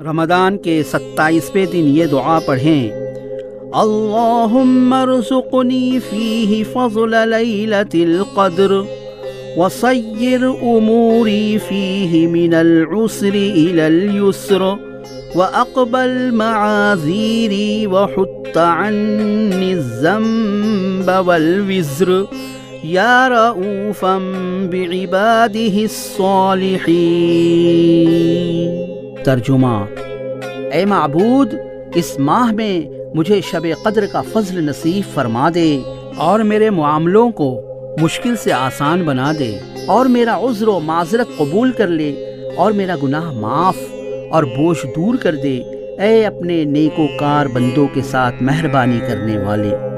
رمضان کے ستائیسویں دن یہ دعا پڑھیں۔ اللهم ارزقني فيه فضل ليلة القدر وصير أموري فيه من العسر إلى اليسر وأقبل معاذيري وحط عني الذنب والوزر يا رؤوفا بعباده الصالحين ترجمہ۔ اے معبود، اس ماہ میں مجھے شب قدر کا فضل نصیب فرما دے اور میرے معاملوں کو مشکل سے آسان بنا دے اور میرا عذر و معذرت قبول کر لے اور میرا گناہ معاف اور بوجھ دور کر دے۔ اے اپنے نیک و کار بندوں کے ساتھ مہربانی کرنے والے۔